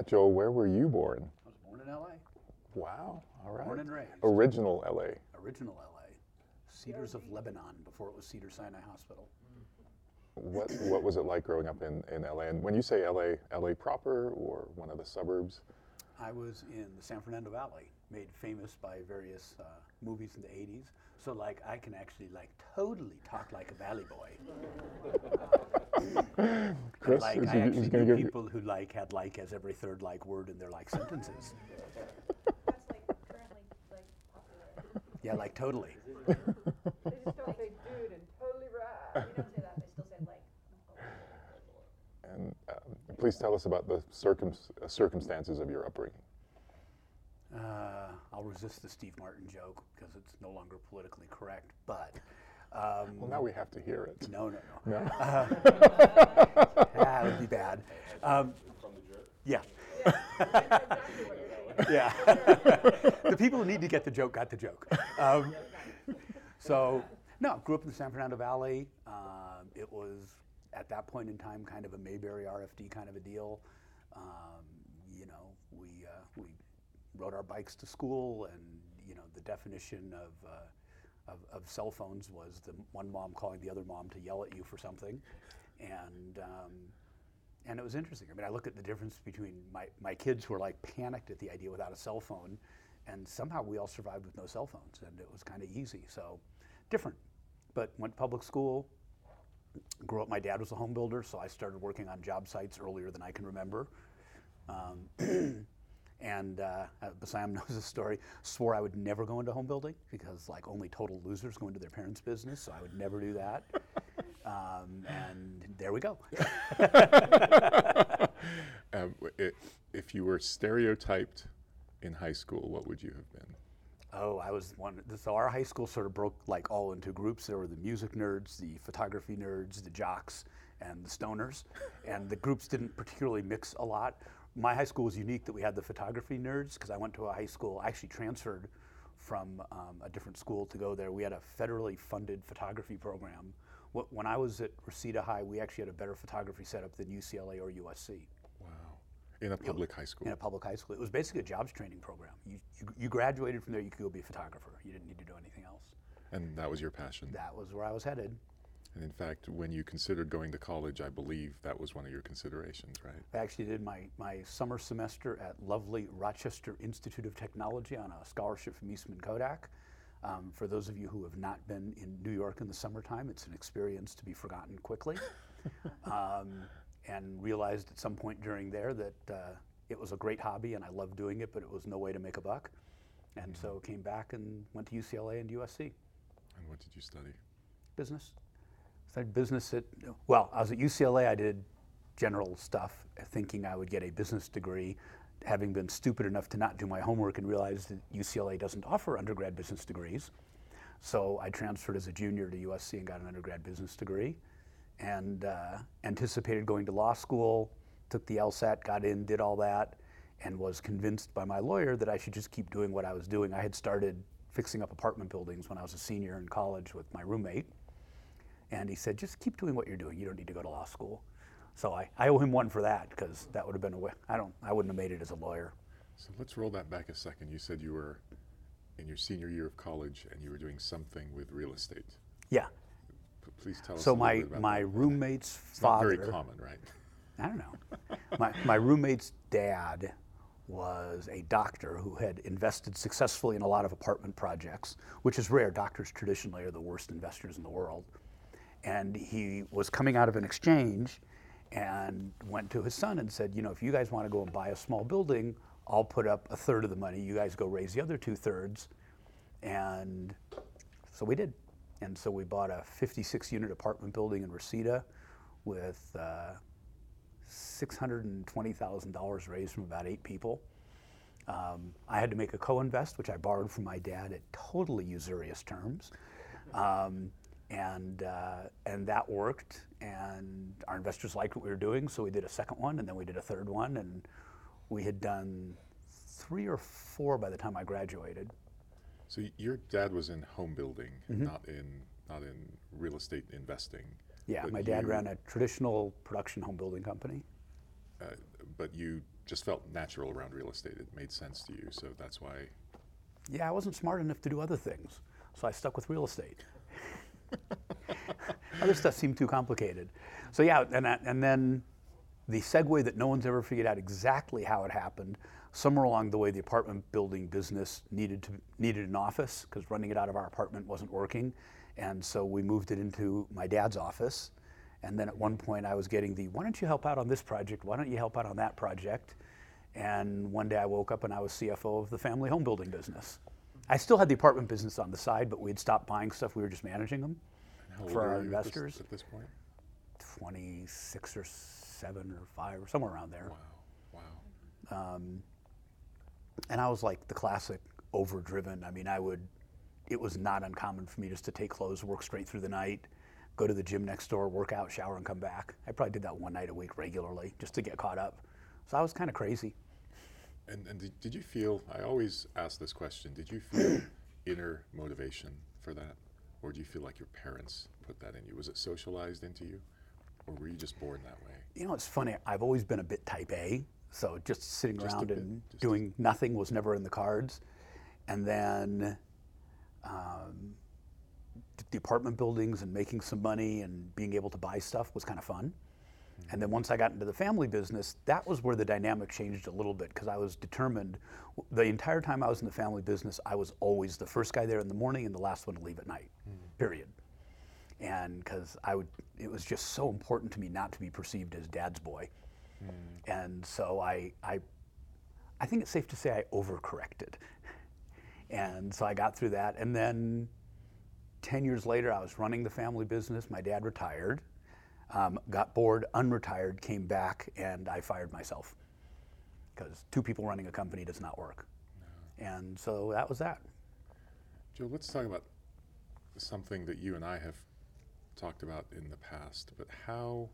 that, Joel, where were you born? I was born in LA, Wow. All right. born and raised. Original LA. Original LA. Cedars of Lebanon before it was Cedar Sinai Hospital. What What was it like growing up in, in LA? And when you say LA, LA proper or one of the suburbs? I was in the San Fernando Valley, made famous by various uh, movies in the 80s. So like I can actually like totally talk like a valley boy. Chris, like is I he- actually knew people who like had like as every third like word in their like sentences. That's like currently like popular. Yeah, like totally. They just don't say dude and totally right. They don't say that, they still say like. And um, please tell us about the circum- uh, circumstances of your upbringing. Uh, I'll resist the Steve Martin joke because it's no longer politically correct. But um, Well, now we have to hear it. no, no, No? no. that would be bad. Um, yeah. yeah. the people who need to get the joke got the joke. Um, so, no, grew up in the San Fernando Valley. Um, it was at that point in time kind of a Mayberry RFD kind of a deal. Um, you know, we uh, we rode our bikes to school, and you know, the definition of, uh, of of cell phones was the one mom calling the other mom to yell at you for something, and um, and it was interesting. I mean, I look at the difference between my, my kids who were like panicked at the idea without a cell phone, and somehow we all survived with no cell phones, and it was kind of easy. So, different. But went to public school. Grew up. My dad was a home builder, so I started working on job sites earlier than I can remember. Um, and uh, uh, Basam knows the story. Swore I would never go into home building because like only total losers go into their parents' business, so I would never do that. Um, and there we go. Um, i- if you were stereotyped in high school, what would you have been? Oh, I was one. So our high school sort of broke like all into groups. There were the music nerds, the photography nerds, the jocks, and the stoners. And the groups didn't particularly mix a lot. My high school was unique that we had the photography nerds because I went to a high school. I actually transferred from um, a different school to go there. We had a federally funded photography program. When I was at Reseda High, we actually had a better photography setup than UCLA or USC Wow. In a public high school. in a public high school. It was basically a jobs training program. You, you, you graduated from there, you could go be a photographer. You didn't need to do anything else. And that was your passion. That was where I was headed. And in fact, when you considered going to college, I believe that was one of your considerations, right? I actually did my, my summer semester at lovely Rochester Institute of Technology on a scholarship from Eastman Kodak. Um, for those of you who have not been in New York in the summertime, it's an experience to be forgotten quickly. um, and realized at some point during there that uh, it was a great hobby and I loved doing it, but it was no way to make a buck. And so came back and went to UCLA and USC. And what did you study? business. Business at, well, I was at UCLA. I did general stuff, thinking I would get a business degree, having been stupid enough to not do my homework and realize that UCLA doesn't offer undergrad business degrees. So I transferred as a junior to USC and got an undergrad business degree and uh, anticipated going to law school, took the LSAT, got in, did all that, and was convinced by my lawyer that I should just keep doing what I was doing. I had started fixing up apartment buildings when I was a senior in college with my roommate. And he said, just keep doing what you're doing. You don't need to go to law school. So I, I owe him one for that because that would have been a way. I don't. I wouldn't have made it as a lawyer. So let's roll that back a second. You said you were in your senior year of college and you were doing something with real estate. Yeah. P- Please tell us. So my my that. roommate's It's father. very common, right? I don't know. my, my roommate's dad was a doctor who had invested successfully in a lot of apartment projects, which is rare. Doctors traditionally are the worst investors in the world. And he was coming out of an exchange and went to his son and said, You know, if you guys want to go and buy a small building, I'll put up a third of the money. You guys go raise the other two thirds. And so we did. And so we bought a 56 unit apartment building in Reseda with uh, $620,000 raised from about eight people. Um, I had to make a co-invest, which I borrowed from my dad at totally usurious terms, um, and uh, and that worked. And our investors liked what we were doing, so we did a second one, and then we did a third one, and we had done three or four by the time I graduated. So your dad was in home building, Mm-hmm. not in not in real estate investing. Yeah, but my dad you- ran a traditional production home building company. Uh, but you just felt natural around real estate. It made sense to you, so that's why. Yeah, I wasn't smart enough to do other things, so I stuck with real estate. other stuff seemed too complicated. So yeah, and and then the segue that no one's ever figured out exactly how it happened. Somewhere along the way, the apartment building business needed to needed an office because running it out of our apartment wasn't working, and so we moved it into my dad's office. And then at one point, I was getting the, "Why don't you help out on this project? Why don't you help out on that project?" And one day I woke up and I was CFO of the family home building business. I still had the apartment business on the side, but we had stopped buying stuff. We were just managing them And how old for our you at this- investors. at this point? 26 or 7 or 5 or somewhere around there. Wow, wow. Um, and I was like the classic overdriven. I mean, I would, it was not uncommon for me just to take clothes, work straight through the night, go to the gym next door, work out, shower, and come back. I probably did that one night a week regularly just to get caught up. So I was kind of crazy. And, and did, did you feel, I always ask this question, did you feel inner motivation for that? Or do you feel like your parents put that in you? Was it socialized into you? Or were you just born that way? You know, it's funny. I've always been a bit type A, so just sitting Just around bit, and doing nothing was never in the cards. And then um, d- the apartment buildings and making some money and being able to buy stuff was kind of fun. And then once I got into the family business, that was where the dynamic changed a little bit because I was determined. The entire time I was in the family business, I was always the first guy there in the morning and the last one to leave at night. Hmm. Period and because I would, it was just so important to me not to be perceived as dad's boy, hmm. and so I, I, I think it's safe to say I overcorrected, and so I got through that, and then, ten years later, I was running the family business. My dad retired, um, got bored, unretired, came back, and I fired myself because two people running a company does not work, and so that was that. Joe, let's talk about something that you and I have talked about in the past. But how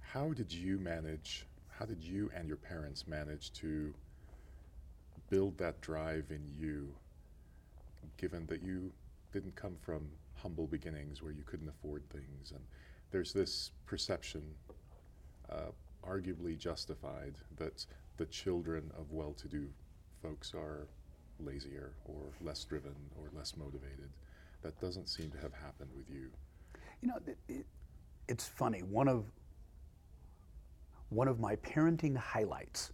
how did you manage? How did you and your parents manage to build that drive in you, given that you didn't come from humble beginnings where you couldn't afford things, and there's this perception, uh, arguably justified, that the children of well-to-do folks are lazier or less driven or less motivated. That doesn't seem to have happened with you. You know, it, it, it's funny. One of one of my parenting highlights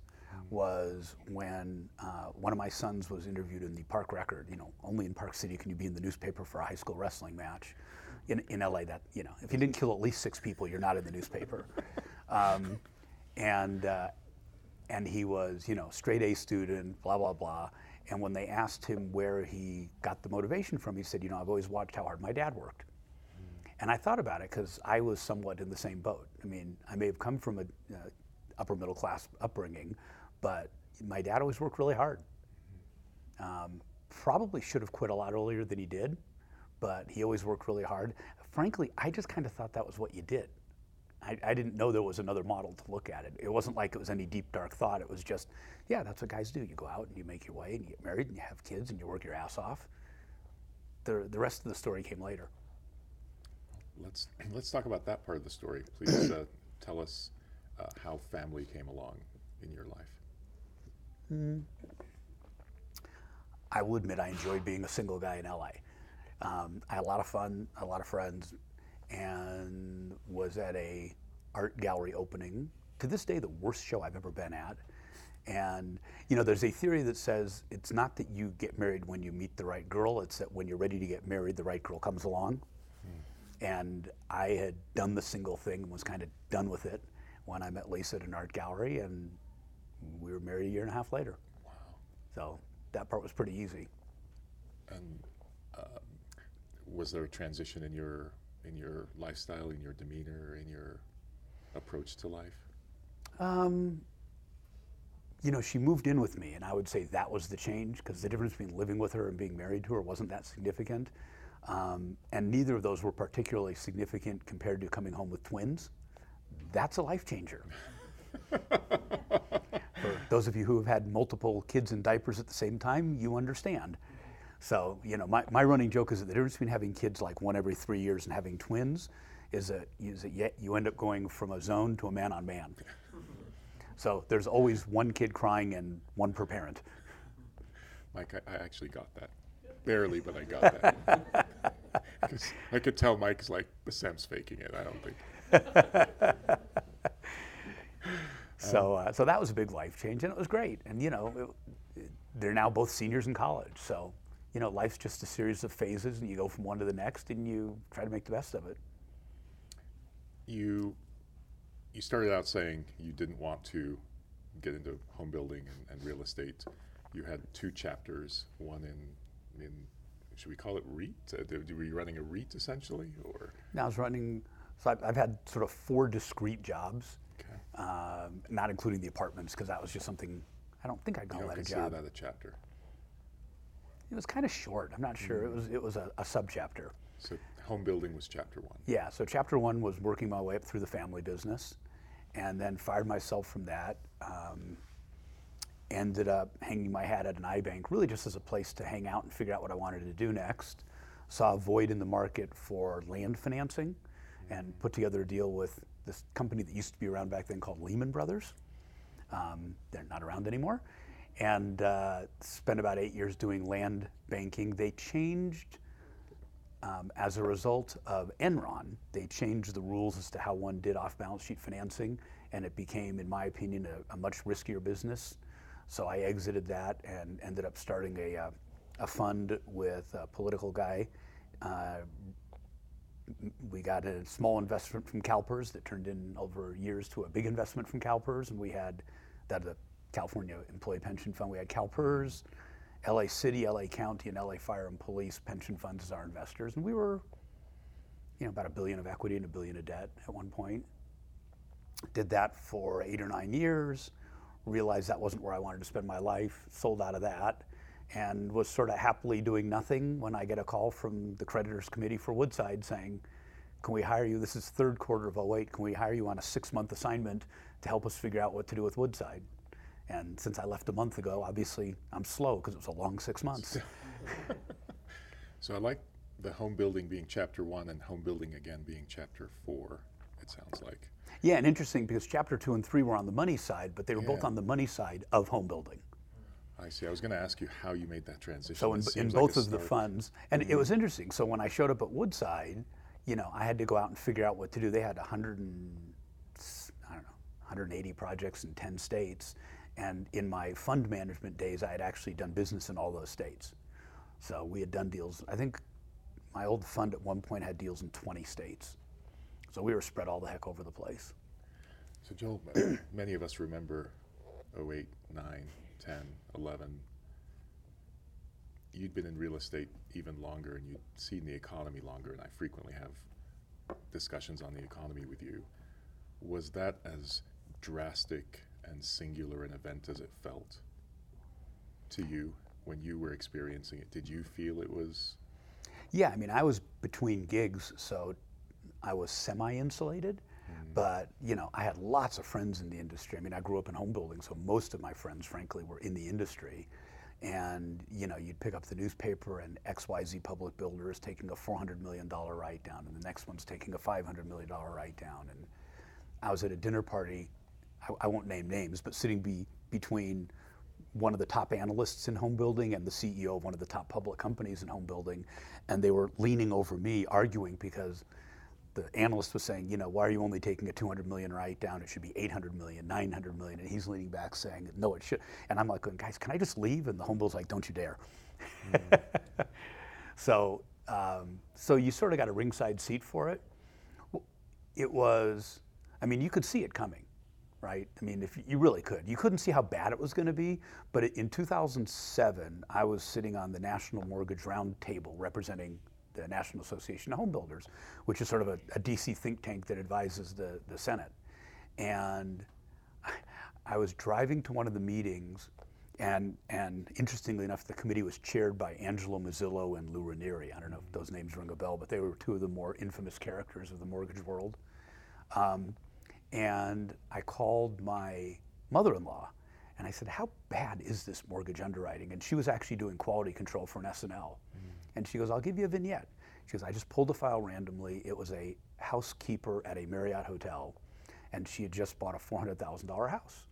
was when uh, one of my sons was interviewed in the Park Record. You know, only in Park City can you be in the newspaper for a high school wrestling match. In, in LA, that you know, if you didn't kill at least six people, you're not in the newspaper. um, and uh, and he was, you know, straight A student, blah blah blah. And when they asked him where he got the motivation from, he said, you know, I've always watched how hard my dad worked. And I thought about it because I was somewhat in the same boat. I mean, I may have come from a uh, upper middle class upbringing, but my dad always worked really hard. Um, probably should have quit a lot earlier than he did, but he always worked really hard. Frankly, I just kind of thought that was what you did. I, I didn't know there was another model to look at it. It wasn't like it was any deep, dark thought. It was just, yeah, that's what guys do. You go out and you make your way and you get married and you have kids and you work your ass off. The, the rest of the story came later. Let's let's talk about that part of the story. Please uh, tell us uh, how family came along in your life. I will admit I enjoyed being a single guy in LA. Um, I had a lot of fun, a lot of friends, and was at a art gallery opening. To this day, the worst show I've ever been at. And you know, there's a theory that says it's not that you get married when you meet the right girl; it's that when you're ready to get married, the right girl comes along. And I had done the single thing and was kind of done with it when I met Lisa at an art gallery, and we were married a year and a half later. Wow. So that part was pretty easy. And was there a transition in your in your lifestyle, in your demeanor, in your approach to life? Um, you know, she moved in with me, and I would say that was the change because the difference between living with her and being married to her wasn't that significant. Um, and neither of those were particularly significant compared to coming home with twins. That's a life changer. For those of you who have had multiple kids in diapers at the same time, you understand. So, you know, my, my running joke is that the difference between having kids like one every three years and having twins is that, is that yet you end up going from a zone to a man on man. So there's always one kid crying and one per parent. Mike, I, I actually got that. Barely, but I got that. I could tell Mike's like, Sam's faking it. I don't think. So, uh, so that was a big life change, and it was great. And you know, it, they're now both seniors in college. So, you know, life's just a series of phases, and you go from one to the next, and you try to make the best of it. You you started out saying you didn't want to get into home building and, and real estate. You had two chapters, one in in should we call it REIT? Uh, do- were you running a REIT essentially, or Now I was running, so I've, I've had sort of four discrete jobs, okay. um, not including the apartments, because that was just something I don't think I'd you call don't that a job. that a chapter? It was kind of short. I'm not sure. It was it was a, a subchapter. So home building was chapter one. Yeah, so chapter one was working my way up through the family business and then fired myself from that. Um, ended up hanging my hat at an iBank really just as a place to hang out and figure out what I wanted to do next. Saw a void in the market for land financing and put together a deal with this company that used to be around back then called Lehman Brothers. Um, they're not around anymore. And uh, spent about eight years doing land banking. They changed um, as a result of Enron, they changed the rules as to how one did off balance sheet financing, and it became, in my opinion, a, a much riskier business. So I exited that and ended up starting a, uh, a fund with a political guy. Uh, we got a small investment from CalPERS that turned in over years to a big investment from CalPERS, and we had that the California Employee Pension Fund. We had CalPERS, LA City, LA County, and LA Fire and Police pension funds as our investors, and we were, you know, about a billion of equity and a billion of debt at one point. Did that for eight or nine years. Realized that wasn't where I wanted to spend my life. Sold out of that, and was sort of happily doing nothing when I get a call from the creditors committee for Woodside saying, "Can we hire you? This is third quarter of 08. Can we hire you on a six-month assignment to help us figure out what to do with Woodside?" And since I left a month ago, obviously I'm slow because it was a long six months. So I like the home building being chapter one and home building again being chapter four. It sounds like. Yeah, and interesting because chapter two and three were on the money side, but they were both on the money side of home building. I see. I was going to ask you how you made that transition. So in, in like both a of the funds, and it mm-hmm. was interesting. So when I showed up at Woodside, you know, I had to go out and figure out what to do. They had 100 and I don't know, 180 projects in 10 states, and in my fund management days, I had actually done business in all those states. So we had done deals. I think my old fund at one point had deals in 20 states. So we were spread all the heck over the place. So Joel, many of us remember 08, 9, 10, 11. You'd been in real estate even longer and you'd seen the economy longer, and I frequently have discussions on the economy with you. Was that as drastic and singular an event as it felt to you when you were experiencing it? Did you feel it was? Yeah, I mean, I was between gigs, so I was semi-insulated. Mm. But you know, I had lots of friends in the industry. I mean, I grew up in home building, so most of my friends, frankly, were in the industry. And you know, you'd pick up the newspaper, and XYZ Public Builder is taking a $400 million write down, and the next one's taking a $500 million write down. And I was at a dinner party. I, I won't name names, but sitting be, between one of the top analysts in home building and the CEO of one of the top public companies in home building, and they were leaning over me, arguing because the analyst was saying, you know, why are you only taking a 200 million write down? It should be 800 million, 900 million, and he's leaning back saying, no, it should. And I'm like, guys, can I just leave? And the home builder's like, don't you dare. so, um, so you sort of got a ringside seat for it it was, I mean, you could see it coming, right? I mean, if you really could. You couldn't see how bad it was going to be, but in 2007, I was sitting on the National Mortgage Roundtable representing the National Association of Home Builders, which is sort of a, a DC think tank that advises the, the Senate. And I was driving to one of the meetings, and, and interestingly enough, the committee was chaired by Angelo Mozilo and Lou Ranieri. I don't know if those names ring a bell, but they were two of the more infamous characters of the mortgage world. Um, and I called my mother in law and I said, How bad is this mortgage underwriting? And she was actually doing quality control for an S&L. Mm. And she goes, I'll give you a vignette. She goes, I just pulled the file randomly. It was a housekeeper at a Marriott hotel, and she had just bought a $400,000 house.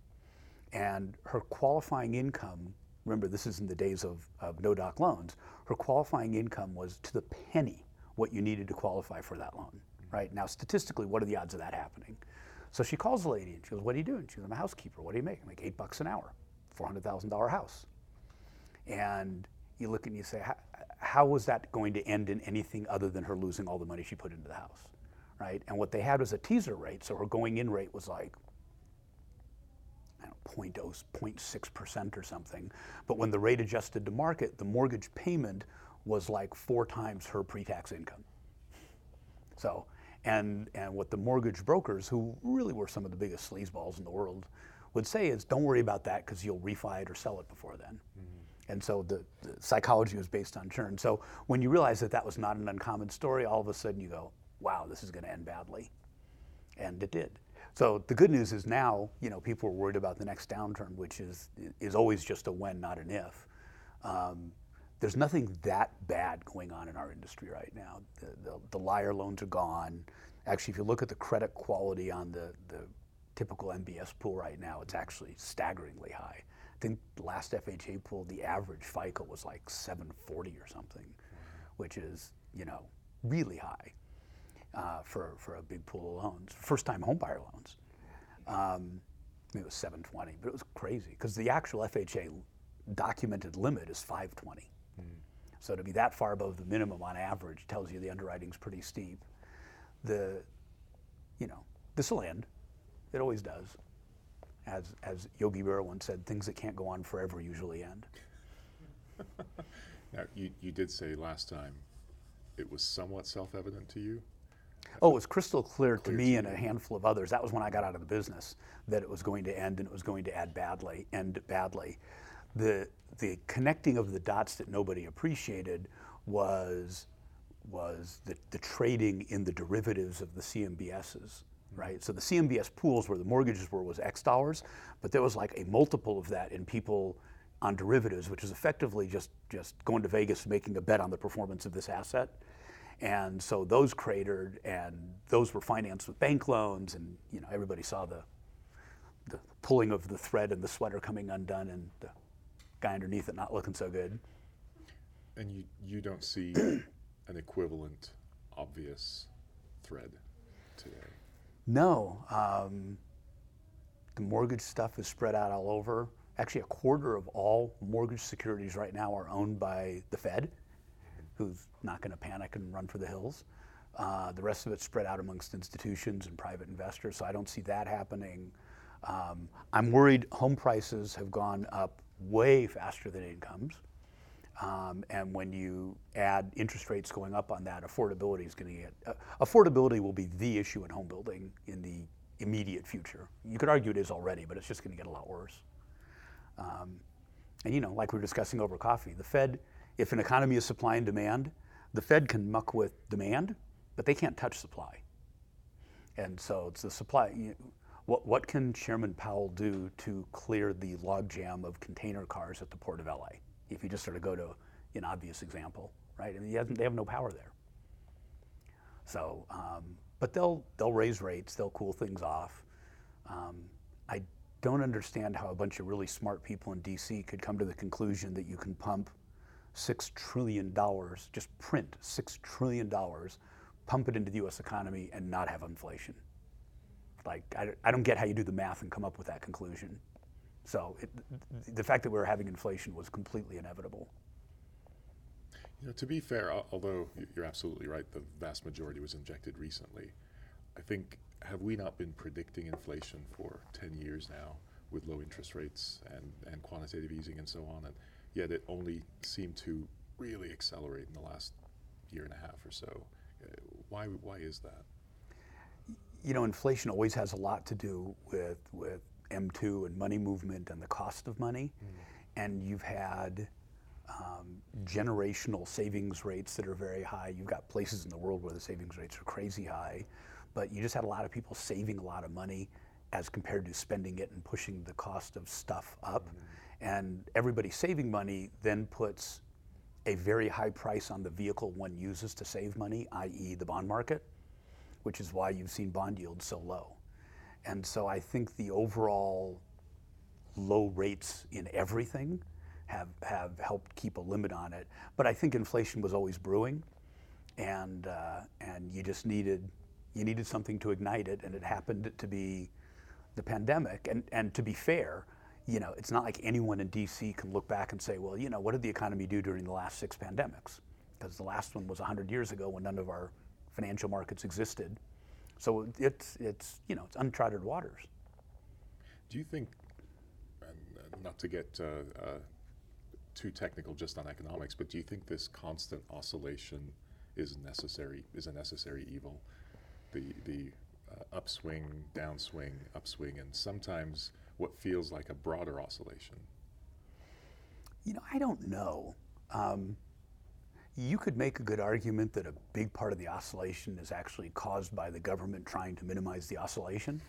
And her qualifying income, remember this is in the days of, of no doc loans, her qualifying income was to the penny what you needed to qualify for that loan, mm. right? Now, statistically, what are the odds of that happening? So she calls the lady and she goes, What are you doing? She goes, I'm a housekeeper. What do you make? I'm like, eight bucks an hour, $400,000 house. And you look and you say, how, was that going to end in anything other than her losing all the money she put into the house, right? And what they had was a teaser rate, so her going in rate was like I don't know, 0.6% or something. But when the rate adjusted to market, the mortgage payment was like four times her pre-tax income. So, and, and what the mortgage brokers, who really were some of the biggest sleazeballs in the world, would say is don't worry about that because you'll refi it or sell it before then. Mm-hmm. And so the, the, psychology was based on churn. So when you realize that that was not an uncommon story, all of a sudden you go, wow, this is going to end badly. And it did. So the good news is now, you know, people are worried about the next downturn, which is is always just a when, not an if. Um, there's nothing that bad going on in our industry right now. The, the, the, liar loans are gone. Actually, if you look at the credit quality on the, the typical MBS pool right now, it's actually staggeringly high. I think the last FHA pool, the average FICO was like 740 or something, which is, you know, really high uh, for, for a big pool of loans, first time homebuyer loans. Um, it was 720, but it was crazy because the actual FHA documented limit is 520. So to be that far above the minimum on average tells you the underwriting's pretty steep. The, you know, this will end. It always does. As, as Yogi Berra once said, things that can't go on forever usually end. now, you, you did say last time it was somewhat self evident to you Oh, it was crystal clear, clear to me to and a handful of others. That was when I got out of the business that it was going to end and it was going to end badly. End badly. The the connecting of the dots that nobody appreciated was was the, the trading in the derivatives of the CMBSs, right? So the CMBS pools where the mortgages were was X dollars, but there was like a multiple of that in people on derivatives, which is effectively just just going to Vegas making a bet on the performance of this asset. And so those cratered, and those were financed with bank loans, and you know everybody saw the the pulling of the thread and the sweater coming undone, and the guy underneath it not looking so good. And you you don't see an equivalent obvious thread today. No, um, the mortgage stuff is spread out all over. Actually, a quarter of all mortgage securities right now are owned by the Fed who's not going to panic and run for the hills. Uh, the rest of it's spread out amongst institutions and private investors, so I don't see that happening. Um, I'm worried home prices have gone up way faster than incomes. Um, and when you add interest rates going up on that, affordability is going to get uh, affordability will be the issue in home building in the immediate future. You could argue it is already, but it's just going to get a lot worse. Um, and you know, like we were discussing over coffee, the Fed if an economy is supply and demand, the Fed can muck with demand, but they can't touch supply. And so it's the supply. You know, what, what can Chairman Powell do to clear the logjam of container cars at the port of LA? If you just sort of go to an obvious example, right? I mean, they have no power there. So, um, but they'll they'll raise rates, they'll cool things off. Um, I don't understand how a bunch of really smart people in D.C. could come to the conclusion that you can pump $6 trillion, just print $6 trillion, pump it into the US economy, and not have inflation. Like, I, I don't get how you do the math and come up with that conclusion. So it, the fact that we were having inflation was completely inevitable. You know, to be fair, although you're absolutely right, the vast majority was injected recently. I think have we not been predicting inflation for 10 years now with low interest rates and, and quantitative easing and so on? And yet it only seemed to really accelerate in the last year and a half or so. Uh, why, why is that? You know, inflation always has a lot to do with, with M2 and money movement and the cost of money. Mm. And you've had um, generational savings rates that are very high. You've got places in the world where the savings rates are crazy high, but you just had a lot of people saving a lot of money as compared to spending it and pushing the cost of stuff up. Mm. And everybody saving money then puts a very high price on the vehicle one uses to save money, i.e., the bond market, which is why you've seen bond yields so low. And so I think the overall low rates in everything have, have helped keep a limit on it. But I think inflation was always brewing, and, uh, and you just needed, you needed something to ignite it, and it happened to be the pandemic. And, and to be fair, you know, it's not like anyone in DC can look back and say, well, you know, what did the economy do during the last six pandemics? Because the last one was 100 years ago when none of our financial markets existed. So it's, it's, you know, it's uncharted waters. Do you think, and not to get uh, uh, too technical just on economics, but do you think this constant oscillation is necessary? Is a necessary evil? The the uh, upswing, downswing, upswing, and sometimes what feels like a broader oscillation. You know, I don't know. Um, you could make a good argument that a big part of the oscillation is actually caused by the government trying to minimize the oscillation.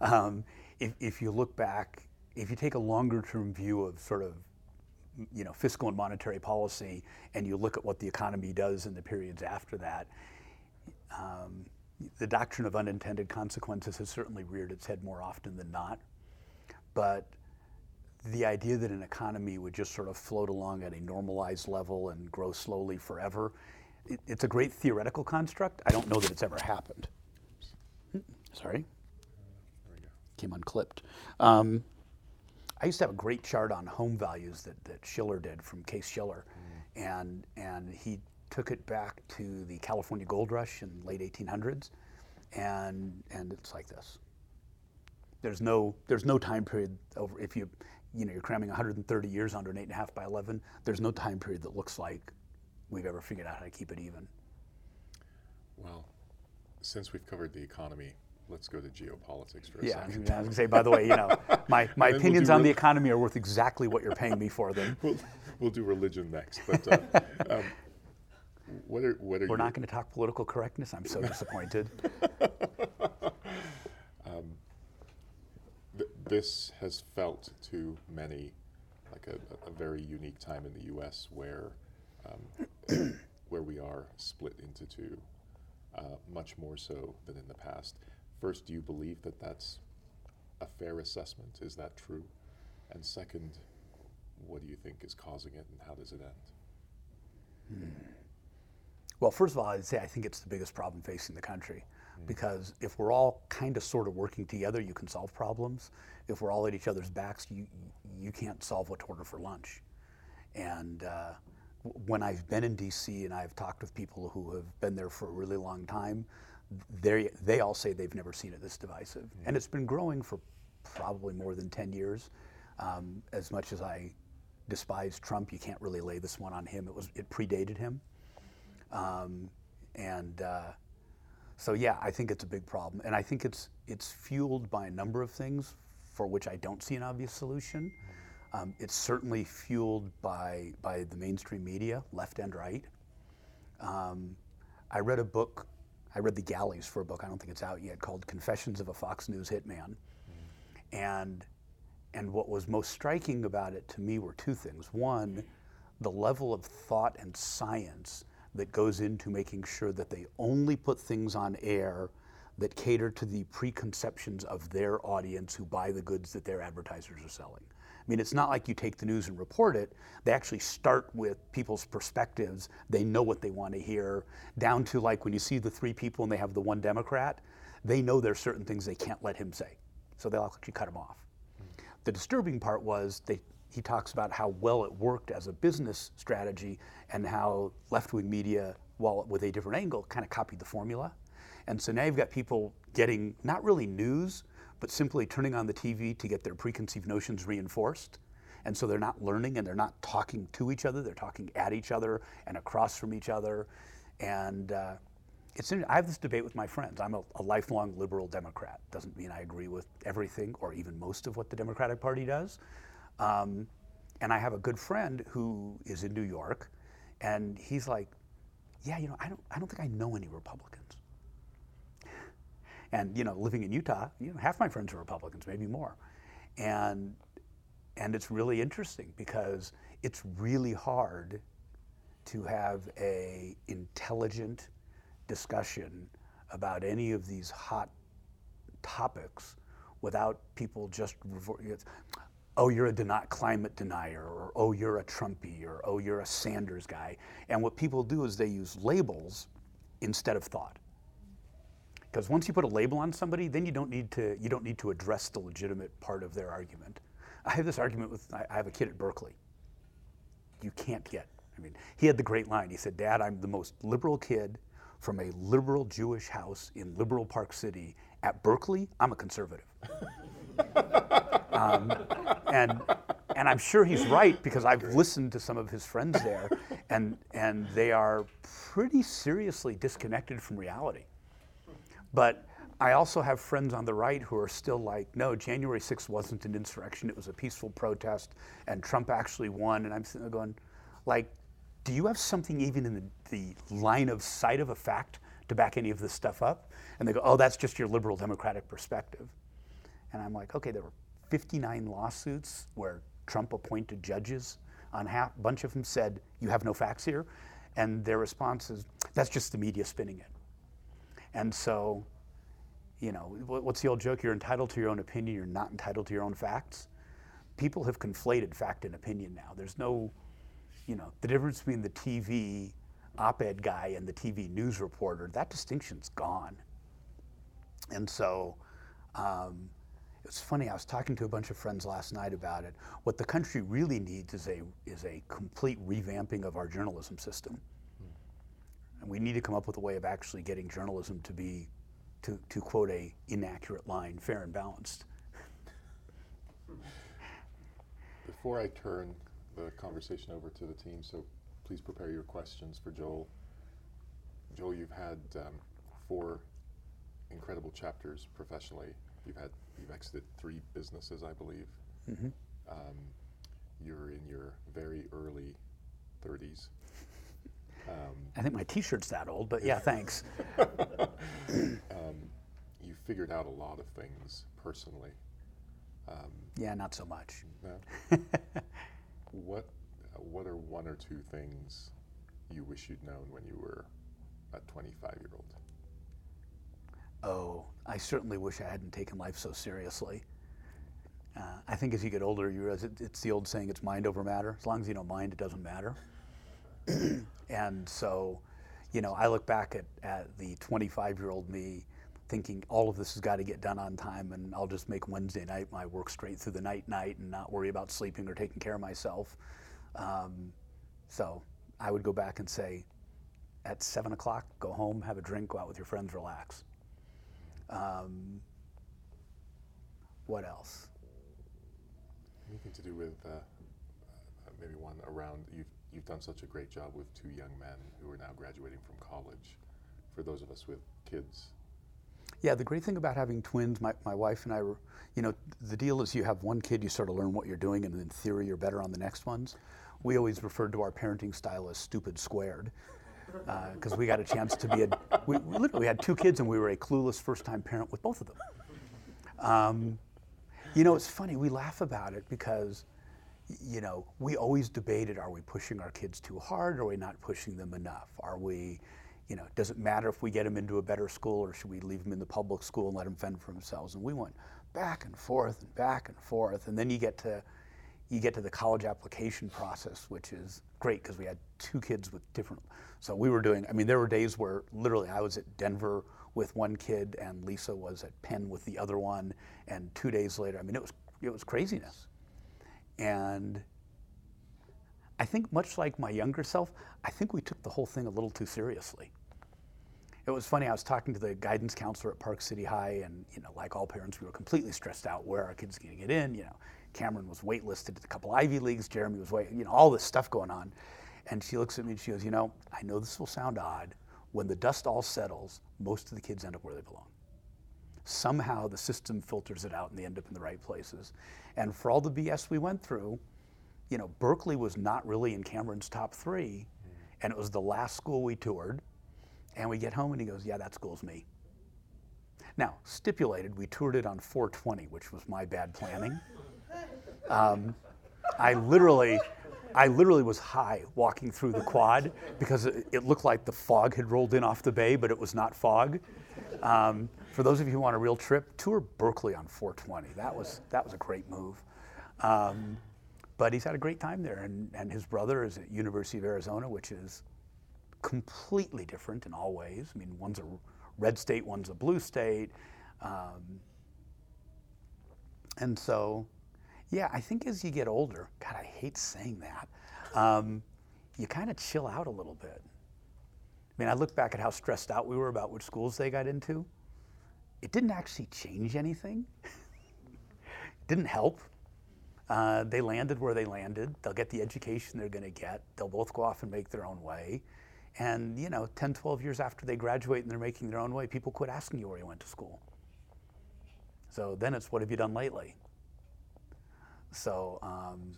Um, if, if you look back, if you take a longer term view of sort of you know, fiscal and monetary policy, and you look at what the economy does in the periods after that, um, the doctrine of unintended consequences has certainly reared its head more often than not. But the idea that an economy would just sort of float along at a normalized level and grow slowly forever, it, it's a great theoretical construct. I don't know that it's ever happened. Hmm, Sorry, There we go. came unclipped. Um, I used to have a great chart on home values that, that Shiller did from Case Shiller, and and he took it back to the California gold rush in late 1800s, and and it's like this. There's no there's no time period over if you you know you're cramming 130 years under an eight and a half by 11. There's no time period that looks like we've ever figured out how to keep it even. Well, since we've covered the economy, let's go to geopolitics for a Yeah, I was second. gonna say. By the way, you know, my, my we'll opinions do on the economy are worth exactly what you're paying me for them. we'll, we'll do religion next. But uh, um, what are what are We're your, not going to talk political correctness. I'm so disappointed. This has felt to many like a, a very unique time in the U.S. where um, where we are split into two, uh, much more so than in the past. First, do you believe that that's a fair assessment? Is that true? And second, what do you think is causing it, and how does it end? Well, first of all, I'd say I think it's the biggest problem facing the country. Because if we're all kind of sort of working together, you can solve problems. If we're all at each other's backs, you, you can't solve what to order for lunch. And uh, when I've been in DC and I've talked with people who have been there for a really long time, they they all say they've never seen it this divisive. And it's been growing for probably more than 10 years. Um, as much as I despise Trump, you can't really lay this one on him. It was it predated him. Um, and uh, so, yeah, I think it's a big problem, and I think it's it's fueled by a number of things for which I don't see an obvious solution. Um, it's certainly fueled by by the mainstream media, left and right. Um, I read a book. I read the galleys for a book. I don't think it's out yet, called "Confessions of a Fox News Hitman," and and what was most striking about it to me were two things. One, the level of thought and science that goes into making sure that they only put things on air that cater to the preconceptions of their audience who buy the goods that their advertisers are selling. I mean, it's not like you take the news and report it. They actually start with people's perspectives. They know what they want to hear, down to like when you see the three people and they have the one Democrat, they know there's certain things they can't let him say. So they'll actually cut him off. The disturbing part was they, he talks about how well it worked as a business strategy and how left wing media, while with a different angle, kind of copied the formula. And so now you've got people getting not really news, but simply turning on the TV to get their preconceived notions reinforced. And so they're not learning and they're not talking to each other, they're talking at each other and across from each other. And uh, it's I have this debate with my friends. I'm a, a lifelong liberal Democrat. Doesn't mean I agree with everything or even most of what the Democratic Party does. Um, and I have a good friend who is in New York, and he's like, "Yeah, you know, I don't, I don't think I know any Republicans." And you know, living in Utah, you know, half my friends are Republicans, maybe more, and and it's really interesting because it's really hard to have a intelligent discussion about any of these hot topics without people just, oh, you're a deni- climate denier, or oh, you're a Trumpy, or oh, you're a Sanders guy. And what people do is they use labels instead of thought. Because once you put a label on somebody, then you don't need to you don't need to address the legitimate part of their argument. I have this argument with I I have a kid at Berkeley. You can't get. I mean, he had the great line. He said, "Dad, I'm the most liberal kid from a liberal Jewish house in liberal Park City. At Berkeley, I'm a conservative." um, and and I'm sure he's right because I've listened to some of his friends there, and and they are pretty seriously disconnected from reality. But I also have friends on the right who are still like, no, January 6th wasn't an insurrection, it was a peaceful protest, and Trump actually won. And I'm sitting there going, like, do you have something even in the, the line of sight of a fact to back any of this stuff up? And they go, oh, that's just your liberal democratic perspective. And I'm like, okay, there were 59 lawsuits where Trump appointed judges. On half, a bunch of them said, you have no facts here. And their response is, that's just the media spinning it. And so, you know, what's the old joke? You're entitled to your own opinion, you're not entitled to your own facts. People have conflated fact and opinion now. There's no, you know, the difference between the TV op ed guy and the TV news reporter, that distinction's gone. And so, um, it's funny. I was talking to a bunch of friends last night about it. What the country really needs is a is a complete revamping of our journalism system. And we need to come up with a way of actually getting journalism to be, to, to quote a inaccurate line, fair and balanced. Before I turn the conversation over to the team, so please prepare your questions for Joel. Joel, you've had um, four incredible chapters professionally. You've had you've exited three businesses, I believe. Mm-hmm. Um, you're in your very early 30s. Um, I think my T-shirt's that old, but yeah, thanks. um, you figured out a lot of things personally. Um, yeah, not so much. no? what What are one or two things you wish you'd known when you were a 25 year old? Oh, I certainly wish I hadn't taken life so seriously. Uh, I think as you get older, you realize it, it's the old saying, it's mind over matter. As long as you don't mind, it doesn't matter. and so, you know, I look back at, at the 25 year old me thinking all of this has got to get done on time and I'll just make Wednesday night my work straight through the night night and not worry about sleeping or taking care of myself. Um, so I would go back and say, at seven o'clock, go home, have a drink, go out with your friends, relax. Um, what else? Anything to do with uh, uh, maybe one around you've you've done such a great job with two young men who are now graduating from college. For those of us with kids, Yeah, the great thing about having twins, my, my wife and I were, you know, the deal is you have one kid, you sort of learn what you're doing, and in theory, you're better on the next ones. We always referred to our parenting style as stupid squared because we got a chance to be a, we, literally had two kids and we were a clueless first time parent with both of them. Um, you know, it's funny, we laugh about it because, you know, we always debated are we pushing our kids too hard or are we not pushing them enough? Are we, you know, does it matter if we get them into a better school or should we leave them in the public school and let them fend for themselves? And we went back and forth and back and forth. And then you get to, you get to the college application process, which is great because we had two kids with different. So we were doing. I mean, there were days where literally I was at Denver with one kid and Lisa was at Penn with the other one, and two days later, I mean, it was it was craziness. And I think much like my younger self, I think we took the whole thing a little too seriously. It was funny. I was talking to the guidance counselor at Park City High, and you know, like all parents, we were completely stressed out where our kids going to get in. You know, Cameron was waitlisted to a couple Ivy leagues. Jeremy was wait, you know, all this stuff going on. And she looks at me and she goes, you know, I know this will sound odd. When the dust all settles, most of the kids end up where they belong. Somehow the system filters it out, and they end up in the right places. And for all the BS we went through, you know, Berkeley was not really in Cameron's top three, and it was the last school we toured. And we get home and he goes, Yeah, that school's me. Now, stipulated, we toured it on 420, which was my bad planning. Um, I literally, I literally was high walking through the quad because it, it looked like the fog had rolled in off the bay, but it was not fog. Um, for those of you who want a real trip, tour Berkeley on 420. That was that was a great move. Um, but he's had a great time there, and, and his brother is at University of Arizona, which is completely different in all ways. I mean, one's a red state, one's a blue state. Um, and so, yeah, I think as you get older, God, I hate saying that, um, you kind of chill out a little bit. I mean, I look back at how stressed out we were about which schools they got into. It didn't actually change anything. it didn't help. Uh, they landed where they landed. They'll get the education they're going to get. They'll both go off and make their own way. And, you know, 10, 12 years after they graduate and they're making their own way, people quit asking you where you went to school. So then it's what have you done lately? So, um,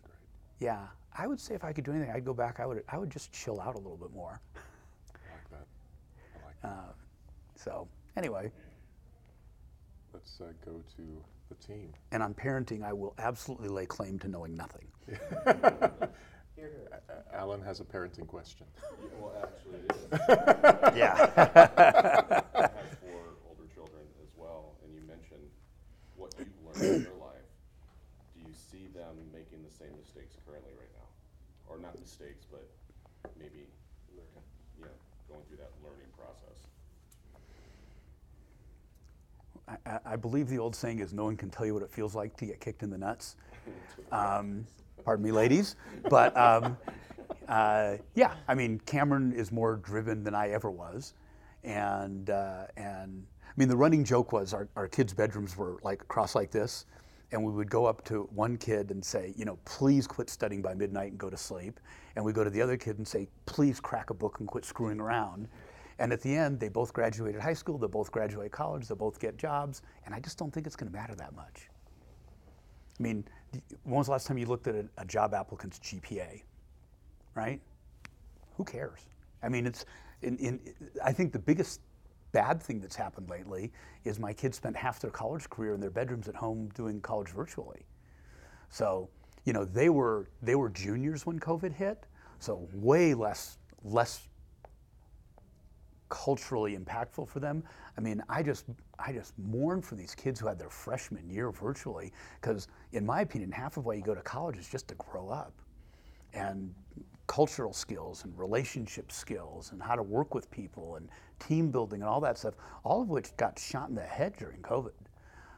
yeah, I would say if I could do anything, I'd go back. I would, I would just chill out a little bit more. I like that. I like that. Uh, so, anyway, Let's uh, go to the team. and on parenting, I will absolutely lay claim to knowing nothing. A- A- Alan has a parenting question. Yeah, well, actually, it is. Yeah. I have four older children as well, and you mentioned what you've learned in your life. Do you see them making the same mistakes currently right now? Or not mistakes, but maybe, you know, going through that learning process? I, I- I believe the old saying is no one can tell you what it feels like to get kicked in the nuts. Um, pardon me, ladies. But um, uh, yeah, I mean, Cameron is more driven than I ever was. And, uh, and I mean, the running joke was our, our kids' bedrooms were like across like this. And we would go up to one kid and say, you know, please quit studying by midnight and go to sleep. And we go to the other kid and say, please crack a book and quit screwing around. And at the end, they both graduated high school, they both graduate college, they both get jobs, and I just don't think it's going to matter that much. I mean, when was the last time you looked at a, a job applicant's GPA? Right? Who cares? I mean, it's. In, in, I think the biggest bad thing that's happened lately is my kids spent half their college career in their bedrooms at home doing college virtually. So, you know, they were they were juniors when COVID hit, so way less less culturally impactful for them. I mean, I just I just mourn for these kids who had their freshman year virtually because in my opinion, half of why you go to college is just to grow up. And cultural skills and relationship skills and how to work with people and team building and all that stuff, all of which got shot in the head during COVID.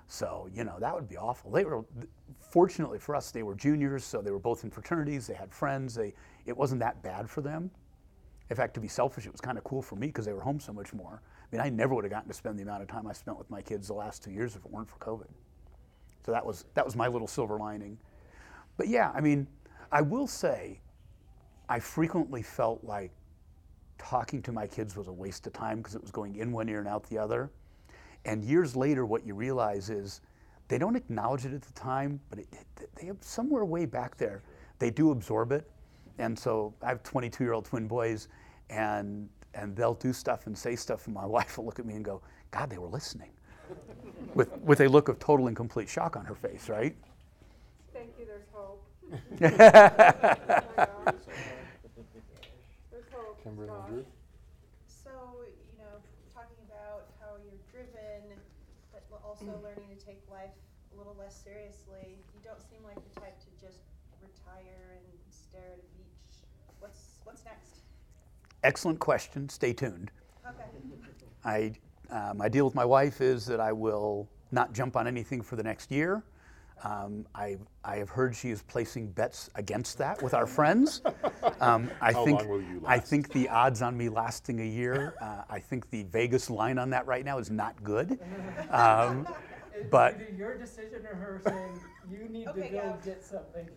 So, you know, that would be awful. They were fortunately for us, they were juniors, so they were both in fraternities, they had friends, they it wasn't that bad for them. In fact, to be selfish, it was kind of cool for me because they were home so much more. I mean, I never would have gotten to spend the amount of time I spent with my kids the last two years if it weren't for COVID. So that was that was my little silver lining. But yeah, I mean, I will say, I frequently felt like talking to my kids was a waste of time because it was going in one ear and out the other. And years later, what you realize is they don't acknowledge it at the time, but it, they have somewhere way back there, they do absorb it. And so I have 22 year old twin boys, and, and they'll do stuff and say stuff, and my wife will look at me and go, God, they were listening. with, with a look of total and complete shock on her face, right? Thank you, there's hope. Oh my gosh. There's hope, Kimberly gosh. Drew? So, you know, talking about how you're driven, but l- also learning to take life a little less seriously, you don't seem like the type to just retire and stare at a beach. What's what's next? Excellent question. Stay tuned. Okay. I, uh, my deal with my wife is that I will not jump on anything for the next year. Um, I, I have heard she is placing bets against that with our friends. Um, I How think, long will you I think the odds on me lasting a year, uh, I think the Vegas line on that right now is not good. Um, Is but- it your decision or her saying you need Okay, to go yeah. get something?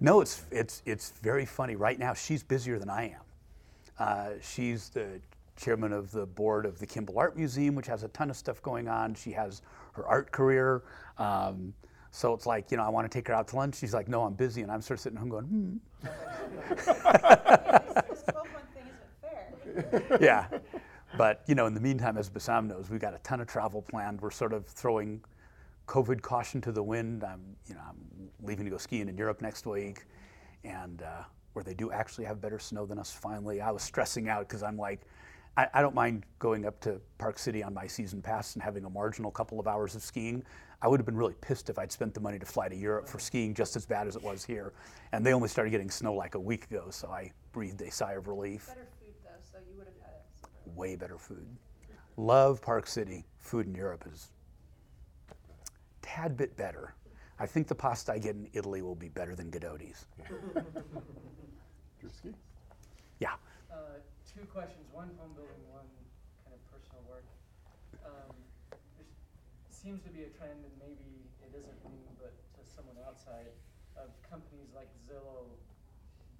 No, it's, it's, it's very funny. Right now, she's busier than I am. Uh, she's the chairman of the board of the Kimball Art Museum, which has a ton of stuff going on. She has her art career. Um, so it's like, you know, I want to take her out to lunch. She's like, no, I'm busy. And I'm sort of sitting home going, hmm. This 12 month thing isn't fair. yeah. But, you know, in the meantime, as Bassam knows, we've got a ton of travel planned. We're sort of throwing COVID caution to the wind. I'm, you know, I'm leaving to go skiing in Europe next week. And uh, where they do actually have better snow than us finally. I was stressing out because I'm like, I, I don't mind going up to Park City on my season pass and having a marginal couple of hours of skiing. I would have been really pissed if I'd spent the money to fly to Europe for skiing just as bad as it was here. And they only started getting snow like a week ago, so I breathed a sigh of relief. Better food though, so you would have had it. Way better food. Love Park City. Food in Europe is tad bit better. I think the pasta I get in Italy will be better than Godotti's. Drewski? Yeah. Uh, two questions, one home building, one kind of personal work. Um, there seems to be a trend, and maybe it isn't new, but to someone outside, of companies like Zillow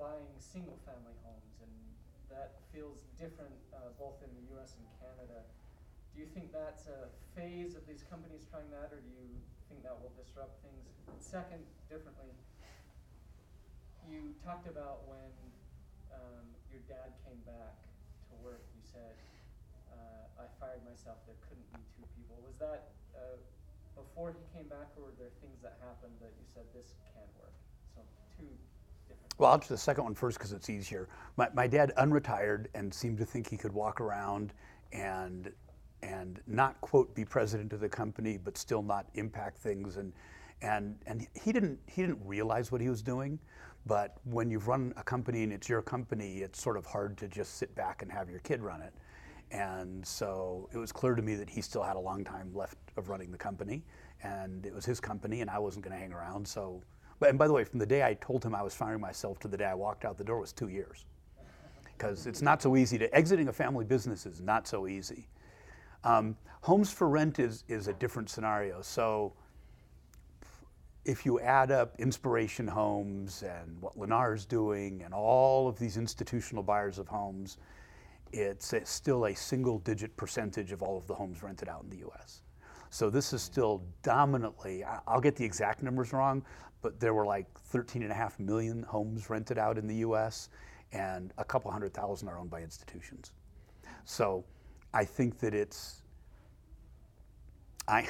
buying single-family homes, and that feels different uh, both in the U.S. and Canada. Do you think that's a phase of these companies trying that, or do you think that will disrupt things? Second, differently, you talked about when um, your dad came back to work, you said, uh, I fired myself, there couldn't be two people. Was that uh, before he came back, or were there things that happened that you said this can't work? So, two different. Well, I'll do the second one first because it's easier. My, my dad unretired and seemed to think he could walk around and and not quote be president of the company, but still not impact things. And and and he didn't he didn't realize what he was doing. But when you've run a company and it's your company, it's sort of hard to just sit back and have your kid run it. And so it was clear to me that he still had a long time left of running the company, and it was his company, and I wasn't going to hang around. So, but and by the way, from the day I told him I was firing myself to the day I walked out the door was two years, because it's not so easy to exiting a family business is not so easy. Um, homes for rent is is a different scenario. So if you add up Invitation Homes and what Lennar's doing and all of these institutional buyers of homes, it's still a single digit percentage of all of the homes rented out in the US. So this is still dominantly, I'll get the exact numbers wrong, but there were like 13 and a half million homes rented out in the US and a couple hundred thousand are owned by institutions. So I think that it's, I,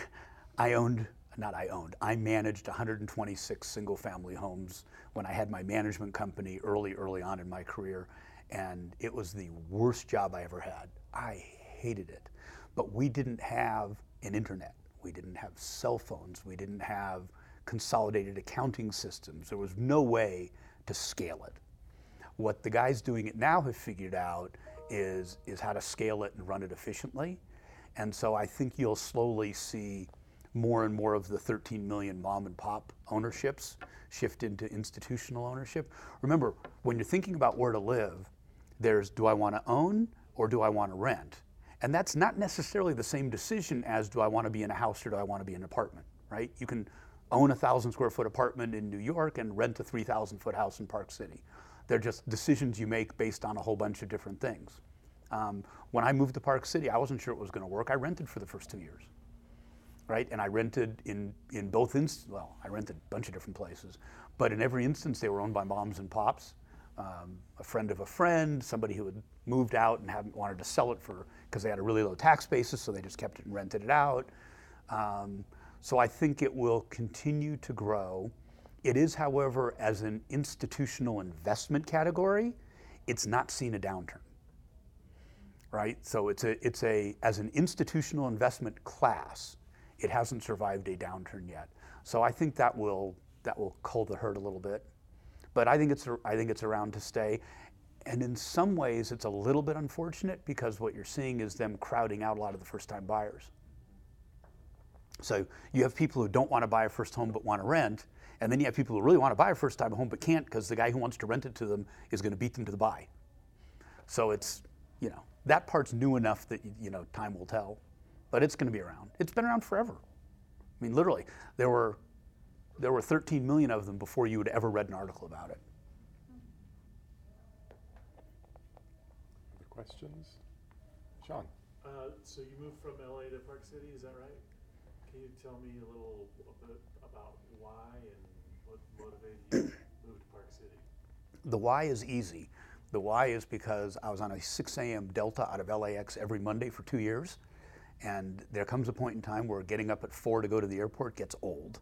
I owned, not I owned, I managed 126 single family homes when I had my management company early, early on in my career. And it was the worst job I ever had. I hated it. But we didn't have an internet. We didn't have cell phones. We didn't have consolidated accounting systems. There was no way to scale it. What the guys doing it now have figured out is, is how to scale it and run it efficiently. And so I think you'll slowly see more and more of the 13 million mom and pop ownerships shift into institutional ownership. Remember, when you're thinking about where to live, there's do I want to own or do I want to rent? And that's not necessarily the same decision as do I want to be in a house or do I want to be in an apartment, right? You can own a thousand square foot apartment in New York and rent a 3,000 foot house in Park City. They're just decisions you make based on a whole bunch of different things. Um, when I moved to Park City, I wasn't sure it was going to work. I rented for the first two years, right? And I rented in in both instances. Well, I rented a bunch of different places, but in every instance, they were owned by moms and pops. Um, a friend of a friend, somebody who had moved out and hadn't wanted to sell it for because they had a really low tax basis, so they just kept it and rented it out. Um, so I think it will continue to grow. It is, however, as an institutional investment category, it's not seen a downturn right? So it's a, it's a, as an institutional investment class, it hasn't survived a downturn yet. So I think that will, that will cull the herd a little bit. But I think it's, I think it's around to stay. And in some ways, it's a little bit unfortunate because what you're seeing is them crowding out a lot of the first time buyers. So you have people who don't want to buy a first home but want to rent, and then you have people who really want to buy a first time home but can't because the guy who wants to rent it to them is going to beat them to the buy. So it's, you know, that part's new enough that you know time will tell, but it's going to be around. It's been around forever. I mean, literally, there were there were 13 million of them before you had ever read an article about it. Other questions? Sean? Uh, so you moved from LA to Park City, is that right? Can you tell me a little bit about why and what motivated you to move to Park City? The why is easy. The why is because I was on a 6 a.m. Delta out of LAX every Monday for two years. And there comes a point in time where getting up at 4 to go to the airport gets old.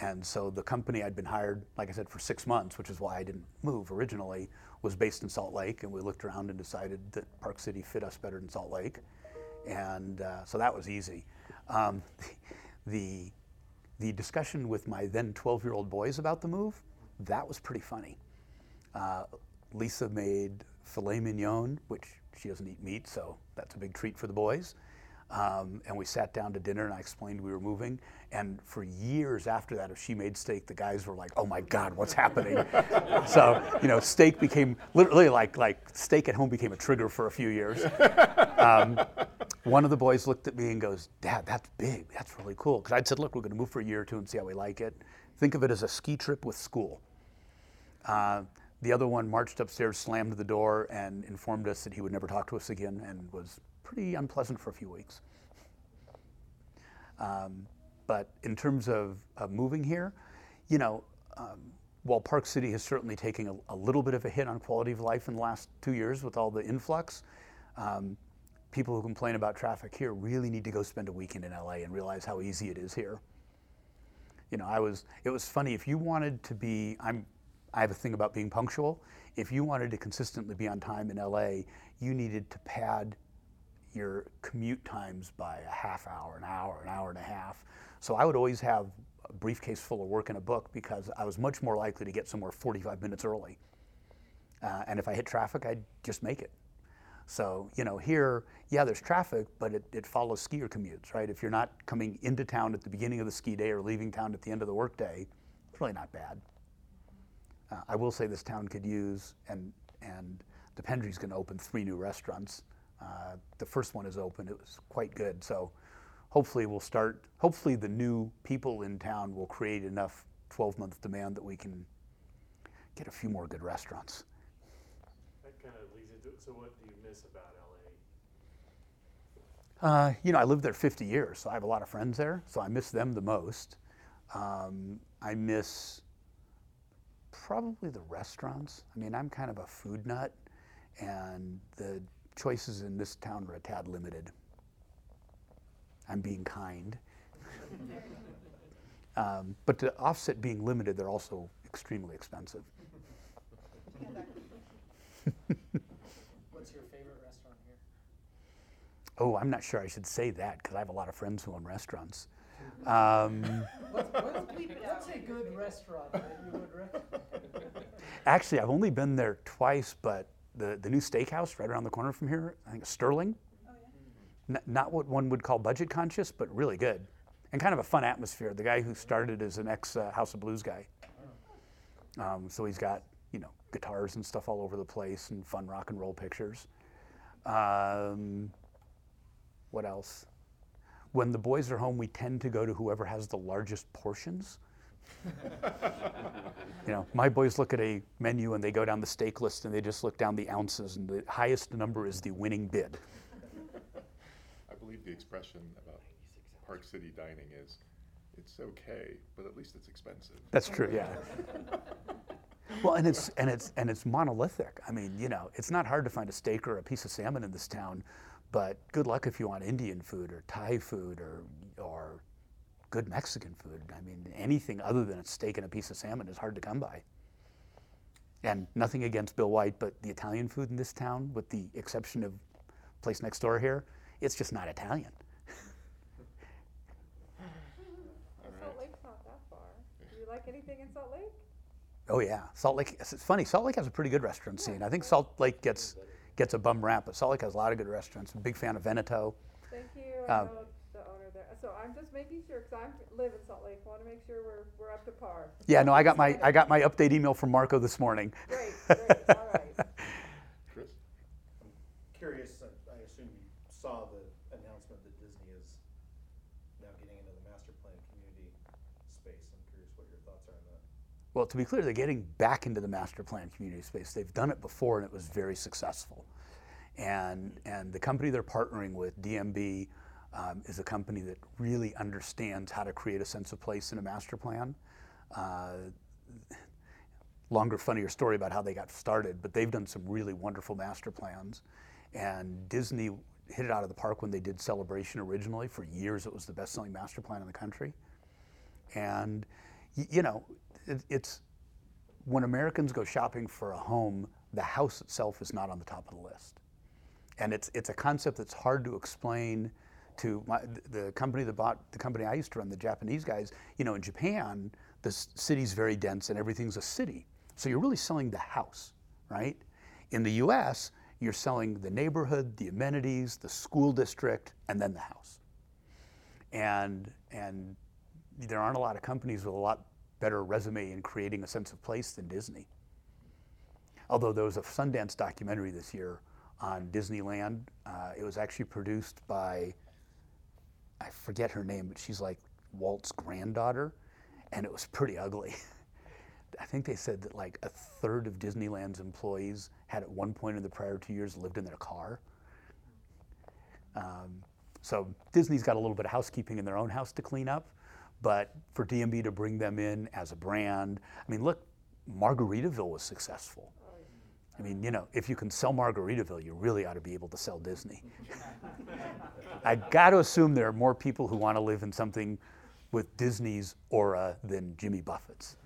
And so the company I'd been hired, like I said, for six months, which is why I didn't move originally, was based in Salt Lake. And we looked around and decided that Park City fit us better than Salt Lake. And uh, so that was easy. Um, the, the discussion with my then 12 year old boys about the move, that was pretty funny. Uh, Lisa made filet mignon, which she doesn't eat meat, so that's a big treat for the boys. Um, and we sat down to dinner and I explained we were moving. And for years after that, if she made steak, the guys were like, oh my God, what's happening? so, you know, steak became literally like, like steak at home became a trigger for a few years. Um, one of the boys looked at me and goes, Dad, that's big. That's really cool. Because I'd said, look, we're going to move for a year or two and see how we like it. Think of it as a ski trip with school. Uh, the other one marched upstairs, slammed the door, and informed us that he would never talk to us again and was pretty unpleasant for a few weeks. Um, but in terms of, of, moving here, you know, um, while Park City has certainly taken a, a, little bit of a hit on quality of life in the last two years with all the influx, um, people who complain about traffic here really need to go spend a weekend in LA and realize how easy it is here. You know, I was, it was funny, if you wanted to be, I'm, I have a thing about being punctual. If you wanted to consistently be on time in LA, you needed to pad your commute times by a half hour, an hour, an hour and a half. So I would always have a briefcase full of work and a book because I was much more likely to get somewhere 45 minutes early. Uh, and if I hit traffic, I'd just make it. So, you know, here, yeah, there's traffic, but it, it follows skier commutes, right? If you're not coming into town at the beginning of the ski day or leaving town at the end of the workday, it's really not bad. Uh, I will say this town could use, and, and the Pendry's going to open three new restaurants. Uh, the first one is open. It was quite good. So hopefully we'll start, hopefully the new people in town will create enough 12 month demand that we can get a few more good restaurants. That kind of leads into, so what you about LA? Uh, you know, I lived there 50 years, so I have a lot of friends there, so I miss them the most. Um, I miss probably the restaurants. I mean, I'm kind of a food nut, and the choices in this town are a tad limited. I'm being kind. um, but to offset being limited, they're also extremely expensive. What's your favorite restaurant here? Oh, I'm not sure I should say that because I have a lot of friends who own restaurants. Um, what's, what's, what's, a good restaurant that you would recommend? Actually, I've only been there twice, but the, the new steakhouse right around the corner from here, I think Sterling. Oh, yeah. N- not what one would call budget conscious, but really good. And kind of a fun atmosphere. The guy who started is an ex uh, House of Blues guy. Um, so he's got, you know, guitars and stuff all over the place and fun rock and roll pictures. Um, what else? When the boys are home, we tend to go to whoever has the largest portions. you know, my boys look at a menu and they go down the steak list and they just look down the ounces, and the highest number is the winning bid. I believe the expression about Park City dining is it's okay, but at least it's expensive. That's true, yeah. well, and it's and it's and it's monolithic. I mean, you know, it's not hard to find a steak or a piece of salmon in this town, but good luck if you want Indian food or Thai food or or good Mexican food. I mean, anything other than a steak and a piece of salmon is hard to come by. And nothing against Bill White, but the Italian food in this town, with the exception of place next door here, it's just not Italian. Salt Lake's not that far. Do you like anything in Salt Lake? Oh yeah, Salt Lake. It's funny. Salt Lake has a pretty good restaurant scene. I think Salt Lake gets gets a bum rap, but Salt Lake has a lot of good restaurants. I'm a big fan of Veneto. Thank you. Uh, the owner there. so I'm just making sure, because I live in Salt Lake, want to make sure we're, we're up to par. Yeah, no, I got my I got my update email from Marco this morning. Great, great, all right. Chris? I'm curious, I, I assume you saw the announcement that Disney is now getting into the master plan community space. I'm curious what your thoughts are on that. Well, to be clear, they're getting back into the master plan community space. They've done it before and it was very successful. And, and the company they're partnering with, DMB, um, is a company that really understands how to create a sense of place in a master plan. Uh, longer, funnier story about how they got started, but they've done some really wonderful master plans. And Disney hit it out of the park when they did Celebration originally. For years, it was the best selling master plan in the country. And, y- you know, it, it's when Americans go shopping for a home, the house itself is not on the top of the list. And it's, it's a concept that's hard to explain to my, the company that bought the company I used to run, the Japanese guys. You know, in Japan, the city's very dense and everything's a city. So you're really selling the house, right? In the US, you're selling the neighborhood, the amenities, the school district, and then the house. And, and there aren't a lot of companies with a lot better resume in creating a sense of place than Disney. Although there was a Sundance documentary this year on Disneyland. Uh, it was actually produced by, I forget her name, but she's like Walt's granddaughter, and it was pretty ugly. I think they said that like a third of Disneyland's employees had at one point in the prior two years lived in their car. Um, so Disney's got a little bit of housekeeping in their own house to clean up, but for DMB to bring them in as a brand, I mean, look, Margaritaville was successful. I mean, you know, if you can sell Margaritaville, you really ought to be able to sell Disney. I got to assume there are more people who want to live in something with Disney's aura than Jimmy Buffett's.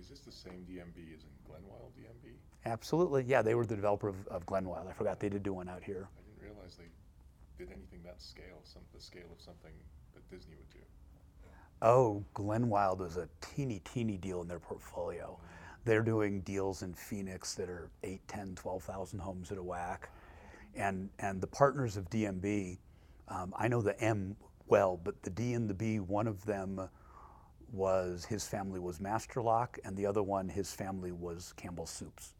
Is this the same DMB as in Glenwild DMB? Absolutely. Yeah, they were the developer of, of Glenwild. I forgot they did do one out here. I didn't realize they did anything that scale, some, the scale of something that Disney would do. Oh, Glenwild was a teeny, teeny deal in their portfolio. They're doing deals in Phoenix that are 8, 10, 12,000 homes at a whack. And, and the partners of DMB, um, I know the M well, but the D and the B, one of them was his family was Masterlock, and the other one, his family was Campbell Soups.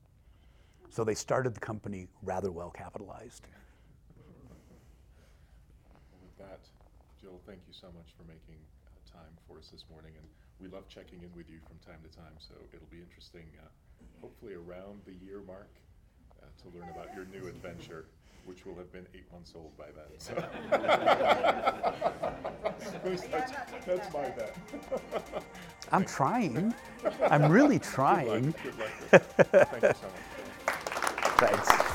So they started the company rather well capitalized. With that, Joel, thank you so much for making time for us this morning, and we love checking in with you from time to time. So it'll be interesting, uh, hopefully around the year mark, uh, to learn about your new adventure, which will have been eight months old by then. So that's, that's my bet. I'm trying. I'm really Good trying. luck. Good luck. Thank you so much. Thanks.